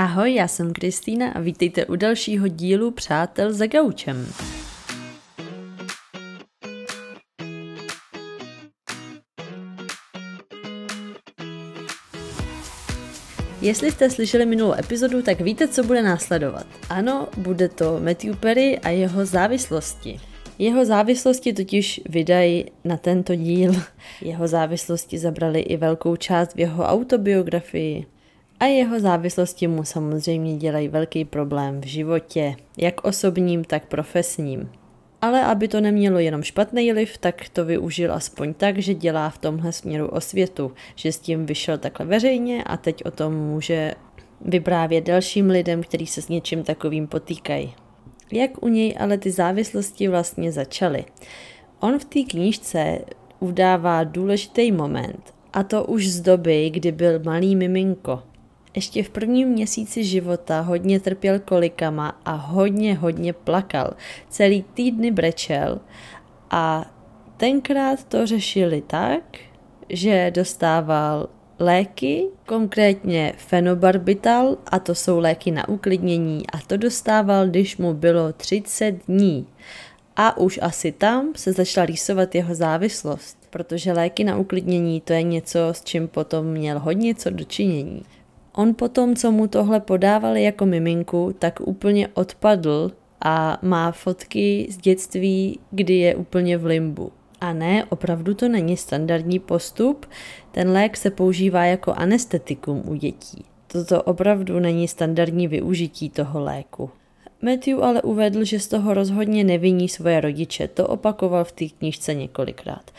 Ahoj, já jsem Kristýna a vítejte u dalšího dílu Přátel za gaučem. Jestli jste slyšeli minulou epizodu, tak víte, co bude následovat. Ano, bude to Matthew Perry a jeho závislosti. Jeho závislosti totiž vydají na tento díl. Jeho závislosti zabrali i velkou část v jeho autobiografii. A jeho závislosti mu samozřejmě dělají velký problém v životě, jak osobním, tak profesním. Ale aby to nemělo jenom špatný liv, tak to využil aspoň tak, že dělá v tomhle směru osvětu, že s tím vyšel takhle veřejně a teď o tom může vyprávět dalším lidem, kteří se s něčím takovým potýkají. Jak u něj ale ty závislosti vlastně začaly? On v té knížce udává důležitý moment, a to už z doby, kdy byl malý miminko. Ještě v prvním měsíci života hodně trpěl kolikama a hodně, hodně plakal. Celý týdny brečel a tenkrát to řešili tak, že dostával léky, konkrétně fenobarbital, a to jsou léky na uklidnění, a to dostával, když mu bylo 30 dní. A už asi tam se začala rýsovat jeho závislost, protože léky na uklidnění to je něco, s čím potom měl hodně co dočinění. On potom, co mu tohle podávali jako miminku, tak úplně odpadl a má fotky z dětství, kdy je úplně v limbu. A ne, opravdu to není standardní postup, ten lék se používá jako anestetikum u dětí. Toto opravdu není standardní využití toho léku. Matthew ale uvedl, že z toho rozhodně neviní svoje rodiče, to opakoval v té knížce několikrát.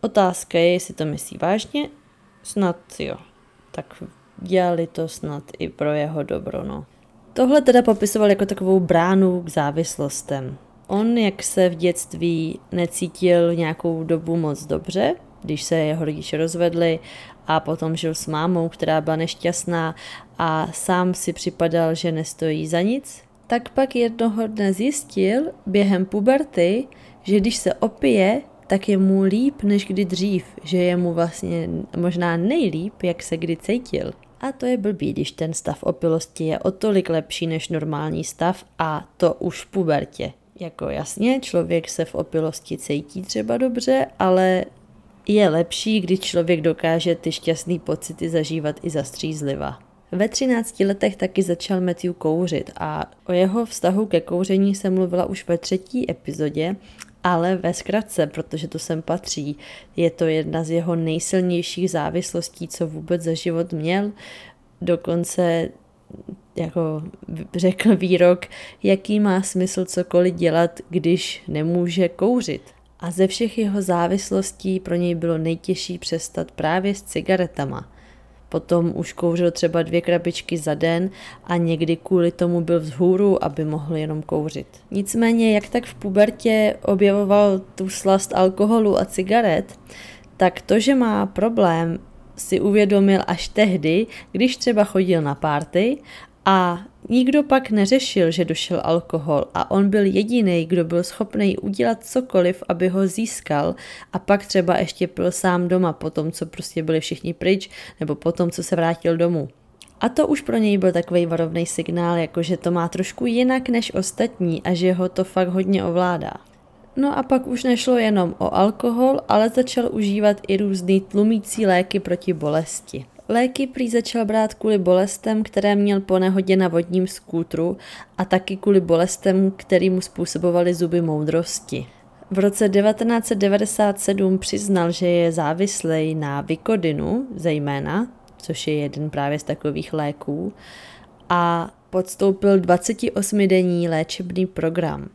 Otázka je, jestli to myslí vážně? Snad jo. Tak dělali to snad i pro jeho dobro, no. Tohle teda popisoval jako takovou bránu k závislostem. On, jak se v dětství necítil nějakou dobu moc dobře, když se jeho rodiče rozvedli a potom žil s mámou, která byla nešťastná a sám si připadal, že nestojí za nic, tak pak jednoho dne zjistil během puberty, že když se opije, tak je mu líp než kdy dřív, že je mu vlastně možná nejlíp, jak se kdy cítil. A to je blbý, když ten stav opilosti je o tolik lepší než normální stav a to už v pubertě. Jako jasně, člověk se v opilosti cítí třeba dobře, ale je lepší, když člověk dokáže ty šťastné pocity zažívat i zastřízliva. Ve 13 letech taky začal Matthew kouřit a o jeho vztahu ke kouření jsem mluvila už ve třetí epizodě, ale ve zkratce, protože to sem patří. Je to jedna z jeho nejsilnějších závislostí, co vůbec za život měl. Dokonce jako řekl výrok, jaký má smysl cokoliv dělat, když nemůže kouřit. A ze všech jeho závislostí pro něj bylo nejtěžší přestat právě s cigaretama. Potom už kouřil třeba dvě krabičky za den a někdy kvůli tomu byl vzhůru, aby mohl jenom kouřit. Nicméně, jak tak v pubertě objevoval tu slast alkoholu a cigaret, tak to, že má problém, si uvědomil až tehdy, když třeba chodil na párty a nikdo pak neřešil, že došel alkohol a on byl jediný, kdo byl schopný udělat cokoliv, aby ho získal a pak třeba ještě pil sám doma po tom, co prostě byli všichni pryč nebo po tom, co se vrátil domů. A to už pro něj byl takový varovný signál, jako že to má trošku jinak než ostatní a že ho to fakt hodně ovládá. No a pak už nešlo jenom o alkohol, ale začal užívat i různý tlumící léky proti bolesti. Léky prý začal brát kvůli bolestem, které měl po nehodě na vodním skútru a taky kvůli bolestem, který mu způsobovaly zuby moudrosti. V roce 1997 přiznal, že je závislý na Vikodinu zejména, což je jeden právě z takových léků, a podstoupil 28-denní léčebný program.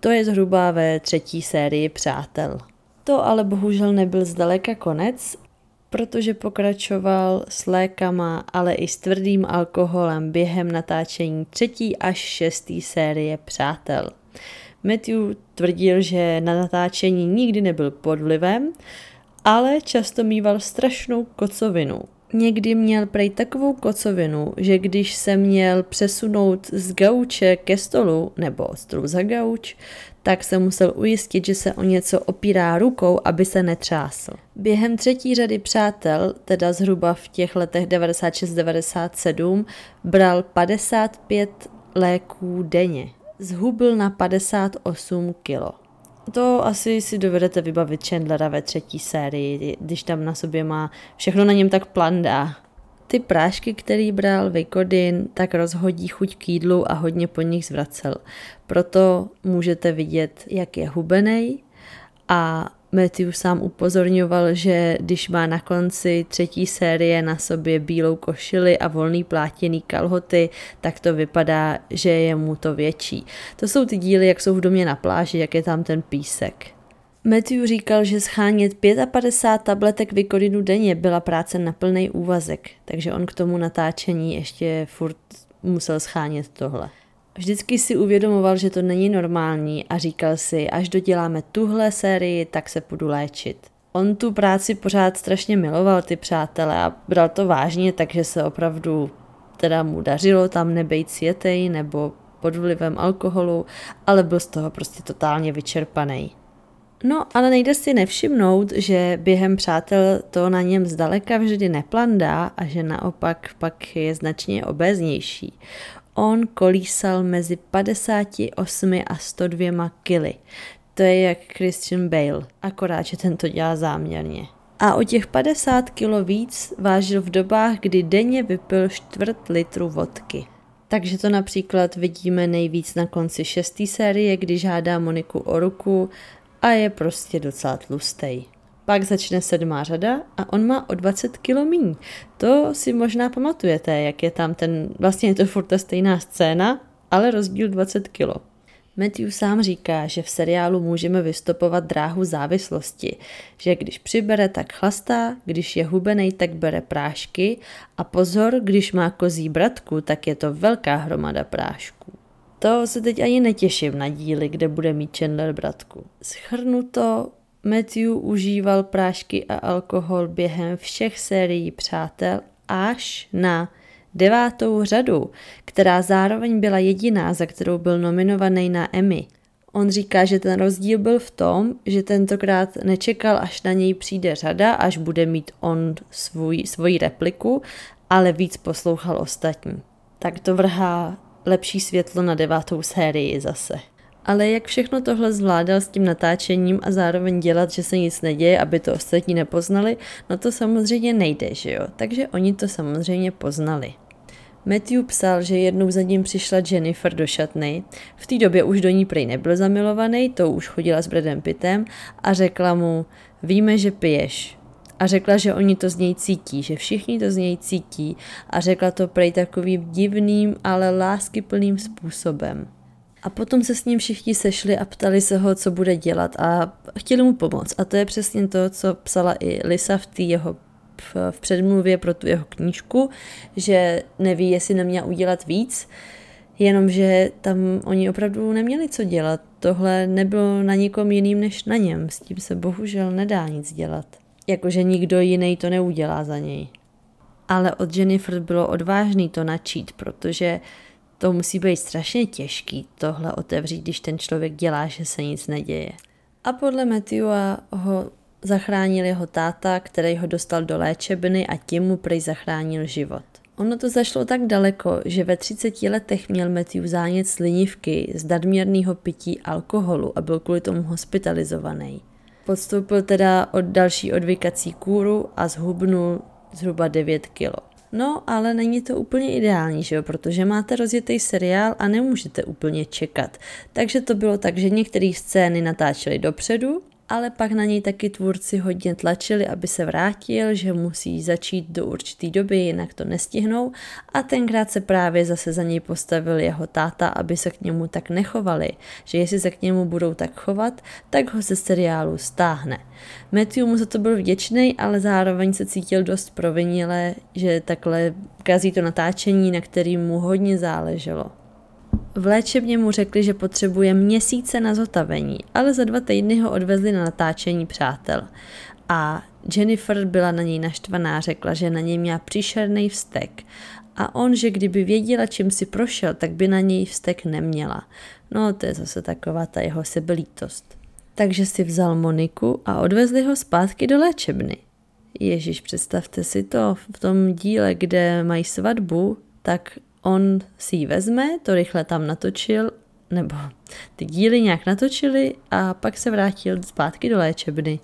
To je zhruba ve třetí sérii Přátel. To ale bohužel nebyl zdaleka konec protože pokračoval s lékama, ale i s tvrdým alkoholem během natáčení třetí až šestý série Přátel. Matthew tvrdil, že na natáčení nikdy nebyl pod vlivem, ale často mýval strašnou kocovinu. Někdy měl prej takovou kocovinu, že když se měl přesunout z gauče ke stolu nebo stolu za gauč, tak se musel ujistit, že se o něco opírá rukou, aby se netřásl. Během třetí řady přátel, teda zhruba v těch letech 96-97, bral 55 léků denně. Zhubil na 58 kilo. To asi si dovedete vybavit Chandlera ve třetí sérii, když tam na sobě má všechno na něm tak plandá. Ty prášky, který bral Vicodin, tak rozhodí chuť k jídlu a hodně po nich zvracel. Proto můžete vidět, jak je hubenej a Matthew sám upozorňoval, že když má na konci třetí série na sobě bílou košili a volný plátěný kalhoty, tak to vypadá, že je mu to větší. To jsou ty díly, jak jsou v domě na pláži, jak je tam ten písek. Matthew říkal, že schánět 55 tabletek Vikorinu denně byla práce na plný úvazek, takže on k tomu natáčení ještě furt musel schánět tohle. Vždycky si uvědomoval, že to není normální a říkal si, až doděláme tuhle sérii, tak se půjdu léčit. On tu práci pořád strašně miloval, ty přátelé, a bral to vážně, takže se opravdu teda mu dařilo tam nebejt světej nebo pod vlivem alkoholu, ale byl z toho prostě totálně vyčerpaný. No, ale nejde si nevšimnout, že během přátel to na něm zdaleka vždy neplandá a že naopak pak je značně obéznější. On kolísal mezi 58 a 102 kily. To je jak Christian Bale, akorát, že ten to dělá záměrně. A o těch 50 kilo víc vážil v dobách, kdy denně vypil čtvrt litru vodky. Takže to například vidíme nejvíc na konci šesté série, kdy žádá Moniku o ruku a je prostě docela tlustej. Pak začne sedmá řada a on má o 20 kilo míň. To si možná pamatujete, jak je tam ten, vlastně je to furt ta stejná scéna, ale rozdíl 20 kilo. Matthew sám říká, že v seriálu můžeme vystopovat dráhu závislosti, že když přibere, tak chlastá, když je hubenej, tak bere prášky a pozor, když má kozí bratku, tak je to velká hromada prášků. To se teď ani netěším na díly, kde bude mít Chandler bratku. Schrnuto, Matthew užíval prášky a alkohol během všech sérií Přátel až na devátou řadu, která zároveň byla jediná, za kterou byl nominovaný na Emmy. On říká, že ten rozdíl byl v tom, že tentokrát nečekal, až na něj přijde řada, až bude mít on svůj, svoji repliku, ale víc poslouchal ostatní. Tak to vrhá lepší světlo na devátou sérii zase. Ale jak všechno tohle zvládal s tím natáčením a zároveň dělat, že se nic neděje, aby to ostatní nepoznali, no to samozřejmě nejde, že jo? Takže oni to samozřejmě poznali. Matthew psal, že jednou za ním přišla Jennifer do šatny. V té době už do ní prej nebyl zamilovaný, to už chodila s Bradem Pittem a řekla mu, víme, že piješ. A řekla, že oni to z něj cítí, že všichni to z něj cítí a řekla to prej takovým divným, ale láskyplným způsobem. A potom se s ním všichni sešli a ptali se ho, co bude dělat a chtěli mu pomoct. A to je přesně to, co psala i Lisa v té jeho v předmluvě pro tu jeho knížku, že neví, jestli neměla udělat víc, jenomže tam oni opravdu neměli co dělat. Tohle nebylo na nikom jiným než na něm. S tím se bohužel nedá nic dělat. Jakože nikdo jiný to neudělá za něj. Ale od Jennifer bylo odvážný to načít, protože to musí být strašně těžký tohle otevřít, když ten člověk dělá, že se nic neděje. A podle Matthewa ho zachránil jeho táta, který ho dostal do léčebny a tím mu prej zachránil život. Ono to zašlo tak daleko, že ve 30 letech měl Matthew zánět slinivky z nadměrného pití alkoholu a byl kvůli tomu hospitalizovaný. Podstoupil teda od další odvykací kůru a zhubnul zhruba 9 kilo. No, ale není to úplně ideální, že jo, protože máte rozjetý seriál a nemůžete úplně čekat. Takže to bylo tak, že některé scény natáčely dopředu ale pak na něj taky tvůrci hodně tlačili, aby se vrátil, že musí začít do určité doby, jinak to nestihnou a tenkrát se právě zase za něj postavil jeho táta, aby se k němu tak nechovali, že jestli se k němu budou tak chovat, tak ho ze seriálu stáhne. Matthew mu za to byl vděčný, ale zároveň se cítil dost provinile, že takhle kazí to natáčení, na kterým mu hodně záleželo. V léčebně mu řekli, že potřebuje měsíce na zotavení, ale za dva týdny ho odvezli na natáčení přátel. A Jennifer byla na něj naštvaná, řekla, že na něj měla příšerný vztek A on, že kdyby věděla, čím si prošel, tak by na něj vztek neměla. No, to je zase taková ta jeho sebelítost. Takže si vzal Moniku a odvezli ho zpátky do léčebny. Ježíš, představte si to, v tom díle, kde mají svatbu, tak on si ji vezme, to rychle tam natočil, nebo ty díly nějak natočili a pak se vrátil zpátky do léčebny.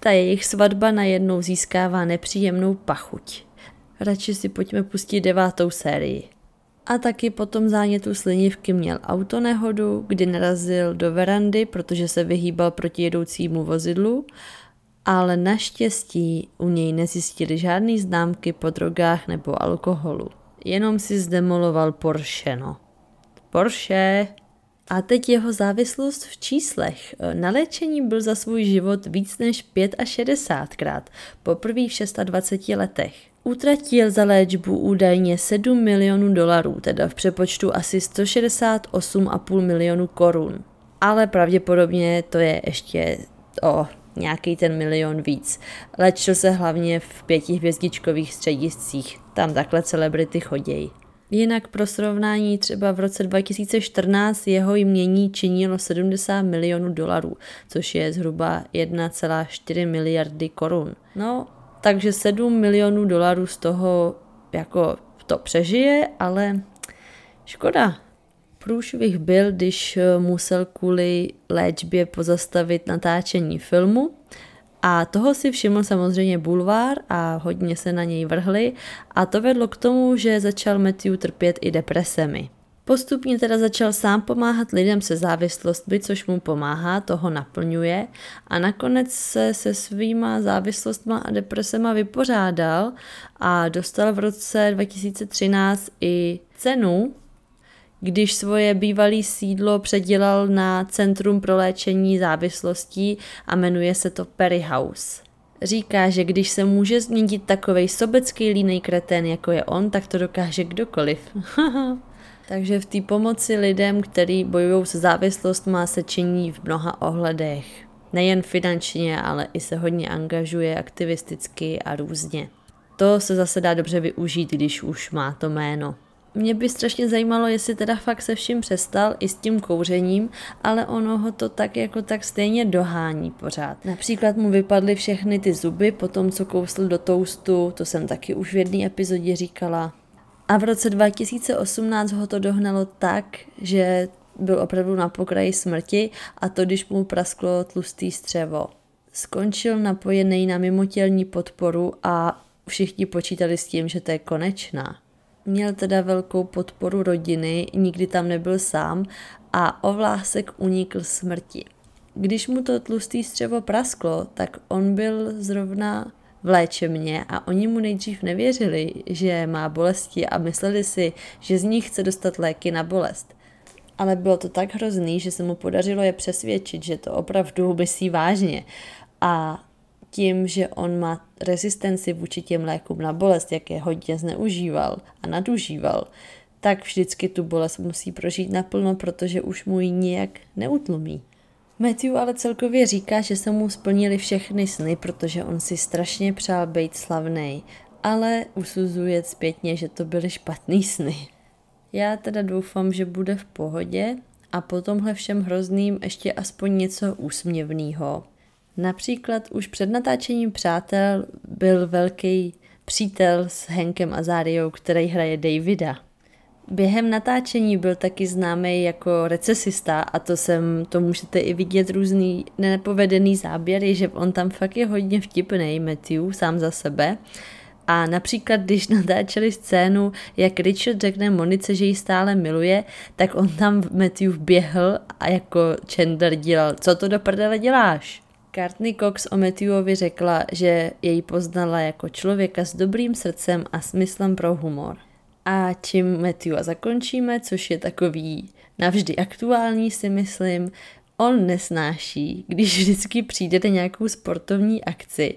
Ta jejich svatba najednou získává nepříjemnou pachuť. Radši si pojďme pustit devátou sérii. A taky potom zánětu slinivky měl autonehodu, kdy narazil do verandy, protože se vyhýbal proti jedoucímu vozidlu, ale naštěstí u něj nezjistili žádné známky po drogách nebo alkoholu. Jenom si zdemoloval Porsche, no. Porsche! A teď jeho závislost v číslech. Na léčení byl za svůj život víc než 65krát, poprvé v 26 letech. Utratil za léčbu údajně 7 milionů dolarů, teda v přepočtu asi 168,5 milionů korun. Ale pravděpodobně to je ještě o nějaký ten milion víc. Léčil se hlavně v pětihvězdičkových střediscích, tam takhle celebrity chodějí. Jinak pro srovnání třeba v roce 2014 jeho jmění činilo 70 milionů dolarů, což je zhruba 1,4 miliardy korun. No, takže 7 milionů dolarů z toho jako to přežije, ale škoda. Průšvih byl, když musel kvůli léčbě pozastavit natáčení filmu, a toho si všiml samozřejmě bulvár a hodně se na něj vrhli. A to vedlo k tomu, že začal Matthew trpět i depresemi. Postupně teda začal sám pomáhat lidem se závislostmi, což mu pomáhá, toho naplňuje. A nakonec se se svýma závislostma a depresema vypořádal a dostal v roce 2013 i cenu když svoje bývalé sídlo předělal na Centrum pro léčení závislostí a jmenuje se to Perry House. Říká, že když se může změnit takovej sobecký línej kretén, jako je on, tak to dokáže kdokoliv. Takže v té pomoci lidem, kteří bojují se závislostmi, se činí v mnoha ohledech. Nejen finančně, ale i se hodně angažuje aktivisticky a různě. To se zase dá dobře využít, když už má to jméno. Mě by strašně zajímalo, jestli teda fakt se vším přestal i s tím kouřením, ale ono ho to tak jako tak stejně dohání pořád. Například mu vypadly všechny ty zuby po tom, co kousl do toustu, to jsem taky už v jedné epizodě říkala. A v roce 2018 ho to dohnalo tak, že byl opravdu na pokraji smrti a to, když mu prasklo tlustý střevo. Skončil napojený na mimotělní podporu a všichni počítali s tím, že to je konečná. Měl teda velkou podporu rodiny, nikdy tam nebyl sám a o vlásek unikl smrti. Když mu to tlustý střevo prasklo, tak on byl zrovna v léčebně a oni mu nejdřív nevěřili, že má bolesti a mysleli si, že z nich chce dostat léky na bolest. Ale bylo to tak hrozný, že se mu podařilo je přesvědčit, že to opravdu myslí vážně. A tím, že on má rezistenci vůči těm lékům na bolest, jak je hodně zneužíval a nadužíval, tak vždycky tu bolest musí prožít naplno, protože už mu ji nijak neutlumí. Matthew ale celkově říká, že se mu splnili všechny sny, protože on si strašně přál být slavný, ale usuzuje zpětně, že to byly špatný sny. Já teda doufám, že bude v pohodě a po tomhle všem hrozným ještě aspoň něco úsměvného. Například už před natáčením Přátel byl velký přítel s Henkem Azáriou, který hraje Davida. Během natáčení byl taky známý jako recesista a to jsem, to můžete i vidět různý nepovedený záběry, že on tam fakt je hodně vtipný, Matthew, sám za sebe. A například, když natáčeli scénu, jak Richard řekne Monice, že ji stále miluje, tak on tam Matthew běhl a jako Chandler dělal, co to do prdele děláš? Courtney Cox o Matthewovi řekla, že jej poznala jako člověka s dobrým srdcem a smyslem pro humor. A čím Matthewa zakončíme, což je takový navždy aktuální si myslím, on nesnáší, když vždycky přijde nějakou sportovní akci,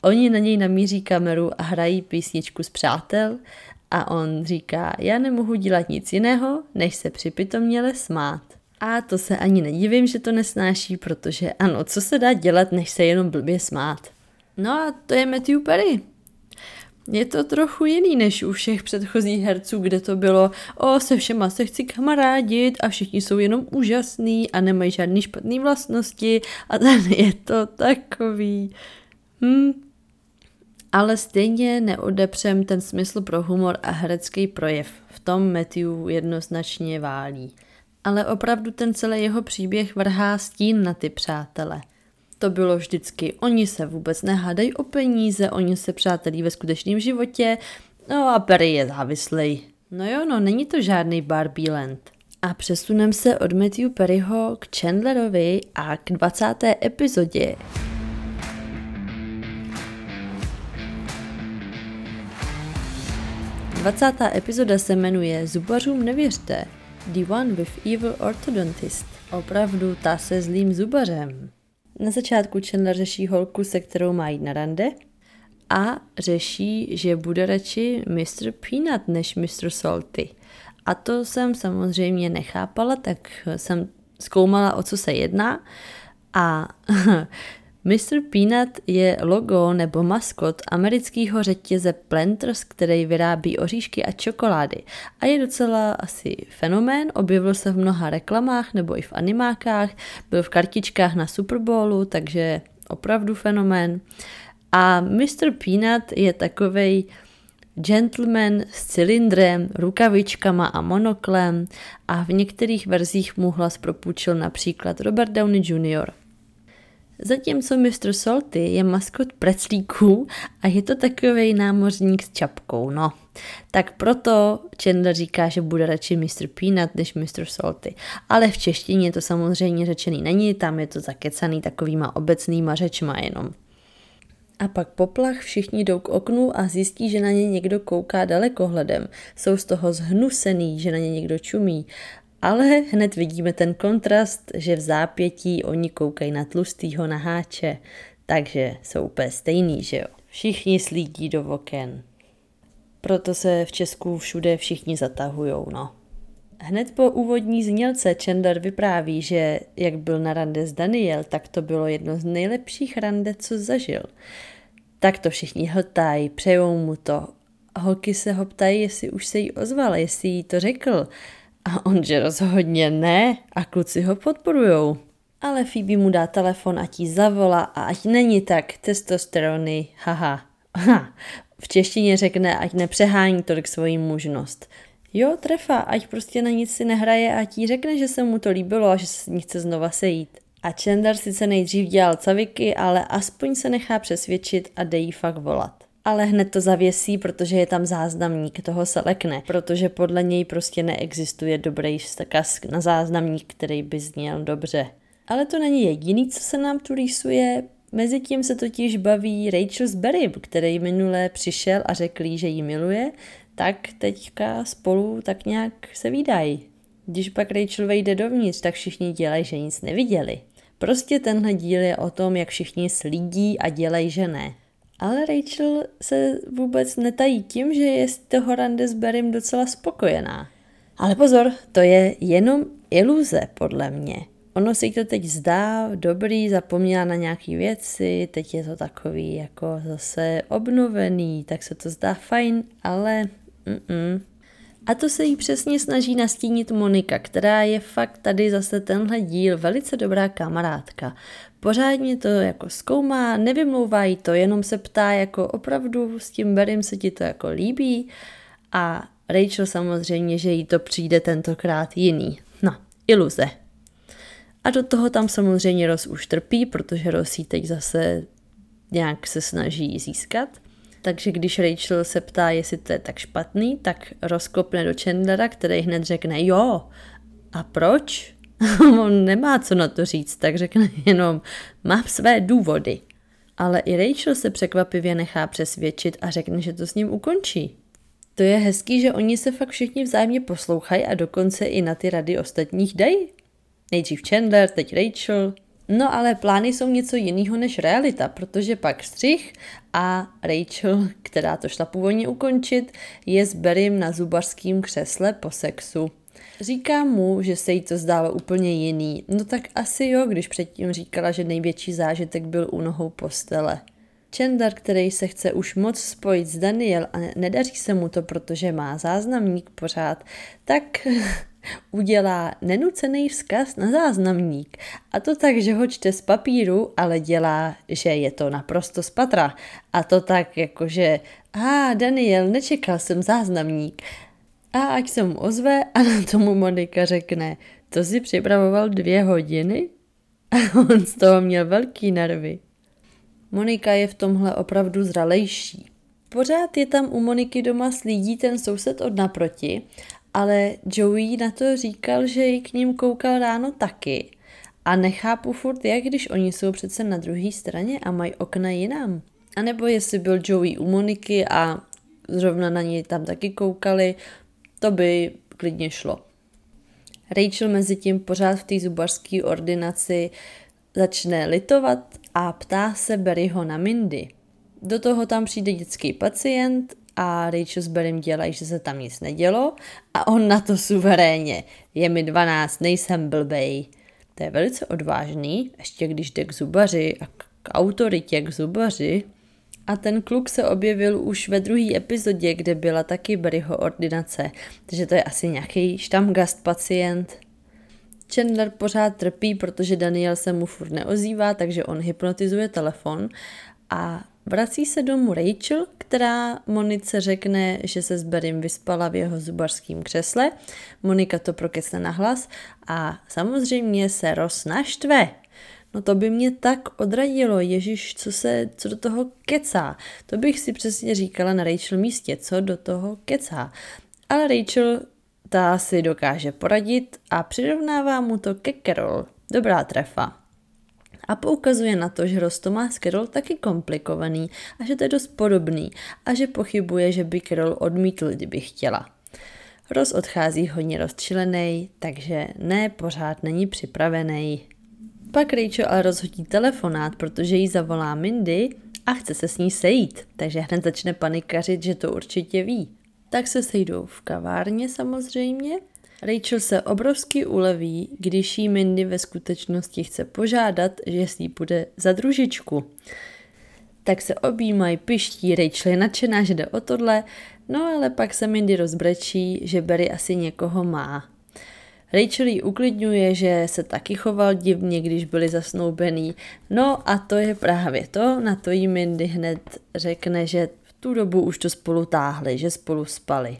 oni na něj namíří kameru a hrají písničku z přátel a on říká, já nemohu dělat nic jiného, než se připitoměle smát. A to se ani nedivím, že to nesnáší, protože ano, co se dá dělat, než se jenom blbě smát. No a to je Matthew Perry. je to trochu jiný než u všech předchozích herců, kde to bylo o, se všema se chci kamarádit a všichni jsou jenom úžasný a nemají žádný špatné vlastnosti a ten je to takový... Hm. Ale stejně neodepřem ten smysl pro humor a herecký projev. V tom Matthew jednoznačně válí. Ale opravdu ten celý jeho příběh vrhá stín na ty přátele – to bylo vždycky, oni se vůbec nehádají o peníze, oni se přátelí ve skutečném životě, no a Perry je závislý. No jo, no, není to žádný Barbie Land. A přesunem se od Matthew Perryho k Chandlerovi a k 20. epizodě. Dvacátá epizoda se jmenuje Zubařům nevěřte. The One with Evil Orthodontist. Opravdu ta se zlým zubařem. Na začátku Chandler řeší holku, se kterou má jít na rande a řeší, že bude radši Mr. Peanut než Mr. Salty. A to jsem samozřejmě nechápala, tak jsem zkoumala, o co se jedná a Mr. Peanut je logo nebo maskot amerického řetěze Planters, který vyrábí oříšky a čokolády. A je docela asi fenomén, objevil se v mnoha reklamách nebo i v animákách, byl v kartičkách na Super Bowlu, takže opravdu fenomén. A Mr. Peanut je takovej gentleman s cylindrem, rukavičkama a monoklem a v některých verzích mu hlas propůjčil například Robert Downey Jr. Zatímco Mr. Salty je maskot preclíků a je to takový námořník s čapkou, no. Tak proto Chandler říká, že bude radši Mr. Peanut než Mr. Salty. Ale v češtině to samozřejmě řečený není, tam je to zakecaný takovýma obecnýma řečma jenom. A pak poplach všichni jdou k oknu a zjistí, že na ně někdo kouká dalekohledem. Jsou z toho zhnusený, že na ně někdo čumí. Ale hned vidíme ten kontrast, že v zápětí oni koukají na tlustýho naháče, takže jsou úplně stejný, že jo. Všichni slídí do oken. Proto se v Česku všude všichni zatahujou, no. Hned po úvodní znělce Chandler vypráví, že jak byl na rande s Daniel, tak to bylo jedno z nejlepších rande, co zažil. Tak to všichni hltají, přejou mu to. Holky se ho ptají, jestli už se jí ozval, jestli jí to řekl. A on, že rozhodně ne a kluci ho podporujou. Ale Phoebe mu dá telefon, ať jí zavolá a ať není tak testosterony, haha. Ha. V češtině řekne, ať nepřehání tolik svoji mužnost. Jo, trefa, ať prostě na nic si nehraje a jí řekne, že se mu to líbilo a že se s ní chce znova sejít. A Chandler sice nejdřív dělal caviky, ale aspoň se nechá přesvědčit a dej jí fakt volat ale hned to zavěsí, protože je tam záznamník, toho se lekne, protože podle něj prostě neexistuje dobrý vzkaz na záznamník, který by zněl dobře. Ale to není jediný, co se nám tu rýsuje. Mezitím se totiž baví Rachel s Barry, který minule přišel a řekl jí, že ji miluje, tak teďka spolu tak nějak se výdají. Když pak Rachel vejde dovnitř, tak všichni dělají, že nic neviděli. Prostě tenhle díl je o tom, jak všichni slídí a dělají, že ne. Ale Rachel se vůbec netají tím, že je z toho rande s Barrym docela spokojená. Ale pozor, to je jenom iluze, podle mě. Ono si to teď zdá dobrý, zapomněla na nějaký věci, teď je to takový jako zase obnovený, tak se to zdá fajn, ale mm-mm. A to se jí přesně snaží nastínit Monika, která je fakt tady zase tenhle díl velice dobrá kamarádka. Pořádně to jako zkoumá, nevymlouvá jí to, jenom se ptá jako opravdu s tím Berim se ti to jako líbí a Rachel samozřejmě, že jí to přijde tentokrát jiný. No, iluze. A do toho tam samozřejmě Ross už trpí, protože Ross jí teď zase nějak se snaží získat. Takže když Rachel se ptá, jestli to je tak špatný, tak rozkopne do Chandlera, který hned řekne jo. A proč? On nemá co na to říct, tak řekne jenom, mám své důvody. Ale i Rachel se překvapivě nechá přesvědčit a řekne, že to s ním ukončí. To je hezký, že oni se fakt všichni vzájemně poslouchají a dokonce i na ty rady ostatních dají. Nejdřív Chandler, teď Rachel. No ale plány jsou něco jiného než realita, protože pak střih a Rachel, která to šla původně ukončit, je s Berrym na zubařském křesle po sexu. Říká mu, že se jí to zdálo úplně jiný. No tak asi jo, když předtím říkala, že největší zážitek byl u nohou postele. Chandler, který se chce už moc spojit s Daniel a nedaří se mu to, protože má záznamník pořád, tak udělá nenucený vzkaz na záznamník. A to tak, že ho čte z papíru, ale dělá, že je to naprosto z patra. A to tak, jakože, a Daniel, nečekal jsem záznamník. A ať se mu ozve a na tomu Monika řekne, to si připravoval dvě hodiny? A on z toho měl velký nervy. Monika je v tomhle opravdu zralejší. Pořád je tam u Moniky doma slídí ten soused od naproti, ale Joey na to říkal, že ji k ním koukal ráno taky. A nechápu furt, jak když oni jsou přece na druhé straně a mají okna jinam. A nebo jestli byl Joey u Moniky a zrovna na něj tam taky koukali, to by klidně šlo. Rachel mezi tím pořád v té zubařské ordinaci začne litovat a ptá se Barryho na Mindy. Do toho tam přijde dětský pacient a Rachel s Barrym dělají, že se tam nic nedělo a on na to suverénně. Je mi 12, nejsem blbej. To je velice odvážný, ještě když jde k zubaři a k autoritě k zubaři. A ten kluk se objevil už ve druhé epizodě, kde byla taky Barryho ordinace, takže to je asi nějaký štamgast pacient. Chandler pořád trpí, protože Daniel se mu furt neozývá, takže on hypnotizuje telefon a vrací se domů Rachel, která Monice řekne, že se s Barrym vyspala v jeho zubařském křesle. Monika to prokesne na hlas a samozřejmě se Ross naštve. No to by mě tak odradilo, Ježíš, co se, co do toho kecá. To bych si přesně říkala na Rachel místě, co do toho kecá. Ale Rachel ta si dokáže poradit a přirovnává mu to ke Carol. Dobrá trefa. A poukazuje na to, že Ross to má s Carol taky komplikovaný a že to je dost podobný a že pochybuje, že by Carol odmítl, kdyby chtěla. Ross odchází hodně rozčilený, takže ne, pořád není připravený. Pak Rachel ale rozhodí telefonát, protože jí zavolá Mindy a chce se s ní sejít, takže hned začne panikařit, že to určitě ví. Tak se sejdou v kavárně samozřejmě. Rachel se obrovsky uleví, když jí Mindy ve skutečnosti chce požádat, že si bude za družičku. Tak se objímají, piští, Rachel je nadšená, že jde o tohle, no ale pak se Mindy rozbrečí, že Barry asi někoho má. Rachel jí uklidňuje, že se taky choval divně, když byli zasnoubený. No a to je právě to, na to jí Mindy hned řekne, že v tu dobu už to spolu táhli, že spolu spali.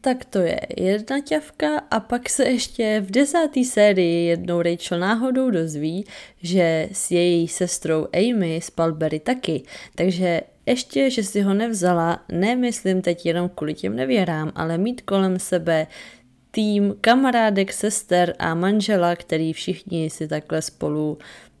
Tak to je jedna ťavka a pak se ještě v desáté sérii jednou Rachel náhodou dozví, že s její sestrou Amy spal Barry taky, takže ještě, že si ho nevzala, nemyslím teď jenom kvůli těm nevěrám, ale mít kolem sebe tým kamarádek, sester a manžela, který všichni si takhle spolu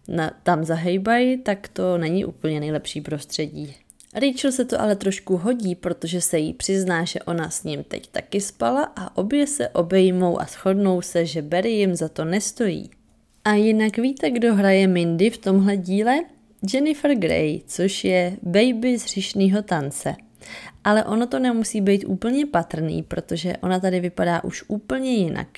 na, tam zahejbají, tak to není úplně nejlepší prostředí. Rachel se to ale trošku hodí, protože se jí přizná, že ona s ním teď taky spala a obě se obejmou a shodnou se, že Barry jim za to nestojí. A jinak víte, kdo hraje Mindy v tomhle díle? Jennifer Grey, což je baby z hřišného tance. Ale ono to nemusí být úplně patrný, protože ona tady vypadá už úplně jinak.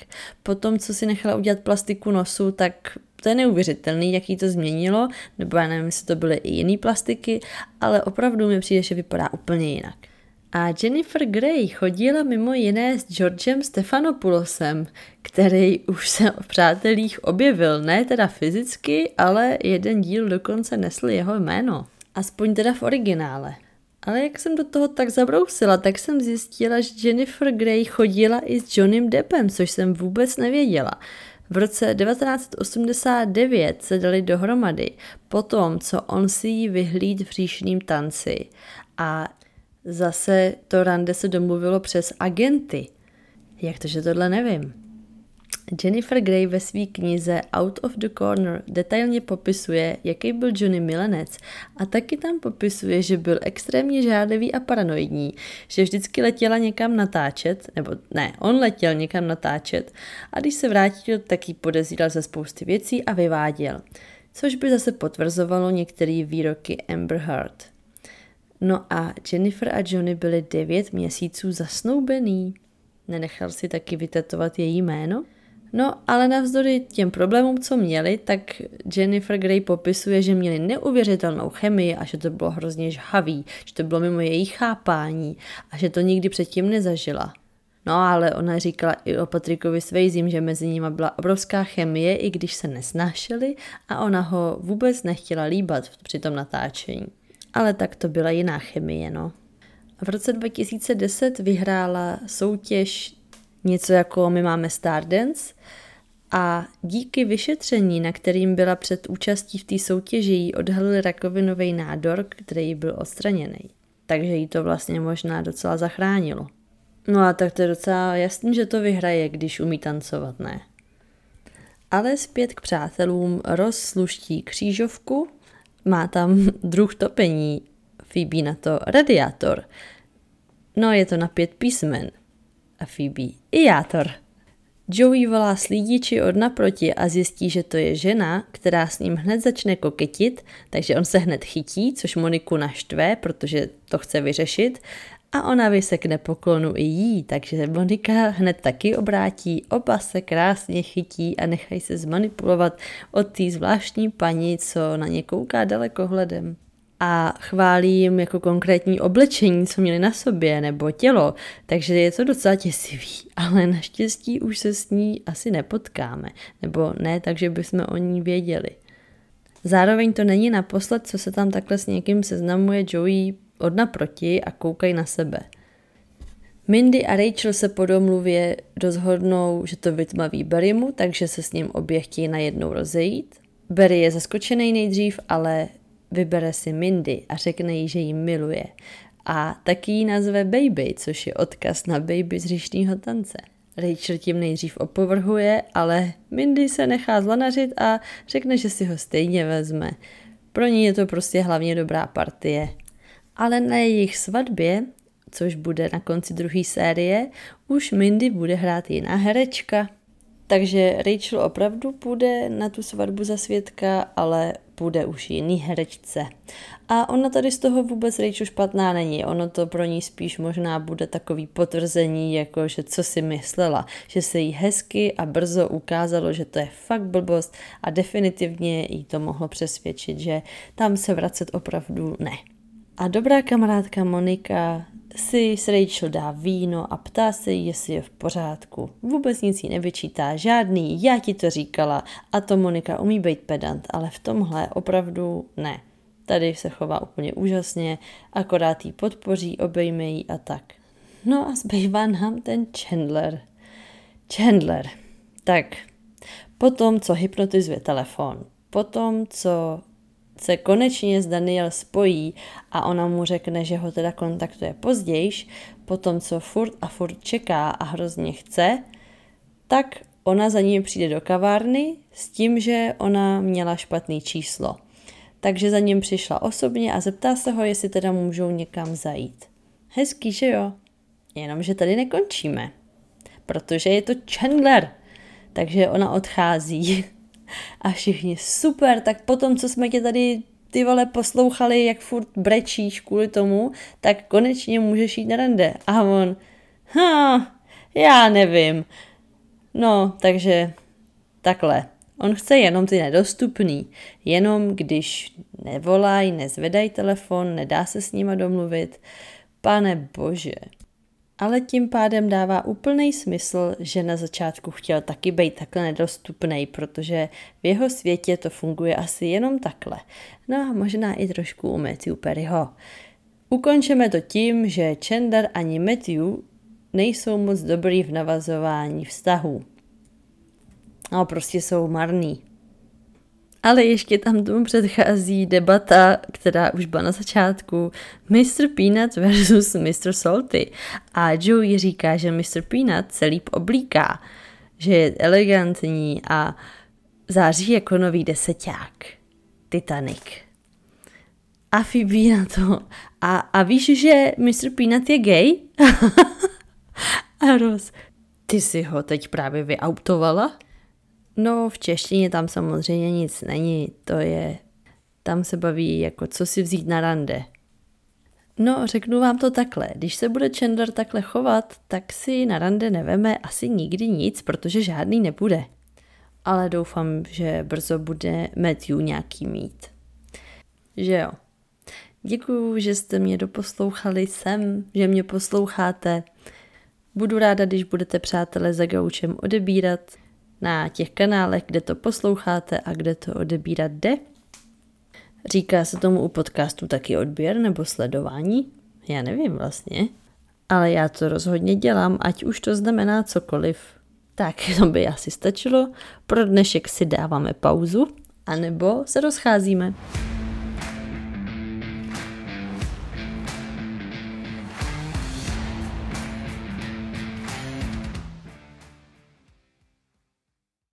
Po tom, co si nechala udělat plastiku nosu, tak to je neuvěřitelný, jaký to změnilo, nebo já nevím, jestli to byly i jiné plastiky, ale opravdu mi přijde, že vypadá úplně jinak. A Jennifer Grey chodila mimo jiné s Georgem Stefanopoulosem, který už se v přátelích objevil, ne teda fyzicky, ale jeden díl dokonce nesl jeho jméno. Aspoň teda v originále. Ale jak jsem do toho tak zabrousila, tak jsem zjistila, že Jennifer Grey chodila i s Johnnym Deppem, což jsem vůbec nevěděla. V roce 1989 se dali dohromady po tom, co on si ji vyhlíd v říšným tanci. A zase to rande se domluvilo přes agenty. Jak to, že tohle nevím? Jennifer Grey ve své knize Out of the Corner detailně popisuje, jaký byl Johnny milenec a taky tam popisuje, že byl extrémně žádlivý a paranoidní, že vždycky letěla někam natáčet, nebo ne, on letěl někam natáčet a když se vrátil, tak ji podezíral ze spousty věcí a vyváděl, což by zase potvrzovalo některé výroky Amber Heard. No a Jennifer a Johnny byli devět měsíců zasnoubený. Nenechal si taky vytetovat její jméno? No, ale navzdory těm problémům, co měli, tak Jennifer Grey popisuje, že měli neuvěřitelnou chemii a že to bylo hrozně žhavý, že to bylo mimo její chápání a že to nikdy předtím nezažila. No ale ona říkala i o Patrikovi Svejzím, že mezi nimi byla obrovská chemie, i když se nesnášeli a ona ho vůbec nechtěla líbat při tom natáčení. Ale tak to byla jiná chemie, no. V roce 2010 vyhrála soutěž něco jako my máme Stardance a díky vyšetření, na kterým byla před účastí v té soutěži, jí odhalili rakovinový nádor, který byl odstraněný. Takže jí to vlastně možná docela zachránilo. No a tak to je docela jasný, že to vyhraje, když umí tancovat, ne? Ale zpět k přátelům rozsluští křížovku, má tam druh topení, Phoebe na to radiátor. No je to na pět písmen. A Phoebe, ijátor. Joey volá slídiči od naproti a zjistí, že to je žena, která s ním hned začne koketit, takže on se hned chytí, což Moniku naštve, protože to chce vyřešit a ona vysekne poklonu i jí, takže Monika hned taky obrátí, oba se krásně chytí a nechají se zmanipulovat od té zvláštní paní, co na ně kouká dalekohledem a chválí jim jako konkrétní oblečení, co měli na sobě, nebo tělo, takže je to docela těsivý, ale naštěstí už se s ní asi nepotkáme, nebo ne, takže bychom o ní věděli. Zároveň to není naposled, co se tam takhle s někým seznamuje Joey od naproti a koukají na sebe. Mindy a Rachel se po domluvě rozhodnou, že to vytmaví Barrymu, takže se s ním obě chtějí najednou rozejít. Barry je zaskočený nejdřív, ale vybere si Mindy a řekne jí, že ji miluje. A taky ji nazve Baby, což je odkaz na Baby z říšného tance. Rachel tím nejdřív opovrhuje, ale Mindy se nechá zlanařit a řekne, že si ho stejně vezme. Pro ní je to prostě hlavně dobrá partie. Ale na jejich svatbě, což bude na konci druhé série, už Mindy bude hrát jiná herečka. Takže Rachel opravdu půjde na tu svatbu za svědka, ale půjde už jiný herečce. A ona tady z toho vůbec Rachel špatná není. Ono to pro ní spíš možná bude takový potvrzení, jako že co si myslela, že se jí hezky a brzo ukázalo, že to je fakt blbost a definitivně jí to mohlo přesvědčit, že tam se vracet opravdu ne. A dobrá kamarádka Monika si s Rachel dá víno a ptá se jestli je v pořádku. Vůbec nic jí nevyčítá, žádný, já ti to říkala. A to Monika umí být pedant, ale v tomhle opravdu ne. Tady se chová úplně úžasně, akorát jí podpoří, obejme jí a tak. No a zbývá nám ten Chandler. Chandler. Tak, potom, co hypnotizuje telefon, potom, co se konečně s Daniel spojí a ona mu řekne, že ho teda kontaktuje později, potom co furt a furt čeká a hrozně chce, tak ona za ním přijde do kavárny s tím, že ona měla špatný číslo. Takže za ním přišla osobně a zeptá se ho, jestli teda můžou někam zajít. Hezký, že jo? Jenomže tady nekončíme, protože je to Chandler. Takže ona odchází a všichni super, tak potom, co jsme tě tady ty vole poslouchali, jak furt brečíš kvůli tomu, tak konečně můžeš jít na rande. A on, ha, já nevím. No, takže takhle. On chce jenom ty nedostupný. Jenom když nevolají, nezvedají telefon, nedá se s nima domluvit. Pane bože, ale tím pádem dává úplný smysl, že na začátku chtěl taky být takhle nedostupný, protože v jeho světě to funguje asi jenom takhle. No a možná i trošku u Matthew Perryho. Ukončíme to tím, že Chandler ani Matthew nejsou moc dobrý v navazování vztahů. No, prostě jsou marný. Ale ještě tam tomu předchází debata, která už byla na začátku, Mr. Peanut versus Mr. Salty. A Joey říká, že Mr. Peanut se líp oblíká, že je elegantní a září jako nový deseták. Titanic. A Phoebe na to. A, a víš, že Mr. Peanut je gay? a Roz, ty si ho teď právě vyautovala? No, v češtině tam samozřejmě nic není, to je, tam se baví jako co si vzít na rande. No, řeknu vám to takhle. Když se bude Chandler takhle chovat, tak si na rande neveme asi nikdy nic, protože žádný nebude. Ale doufám, že brzo bude Matthew nějaký mít. Že jo. Děkuju, že jste mě doposlouchali sem, že mě posloucháte. Budu ráda, když budete přátelé za gaučem odebírat na těch kanálech, kde to posloucháte a kde to odebírat jde. Říká se tomu u podcastu taky odběr nebo sledování? Já nevím vlastně. Ale já to rozhodně dělám, ať už to znamená cokoliv. Tak, to by asi stačilo. Pro dnešek si dáváme pauzu, anebo se rozcházíme.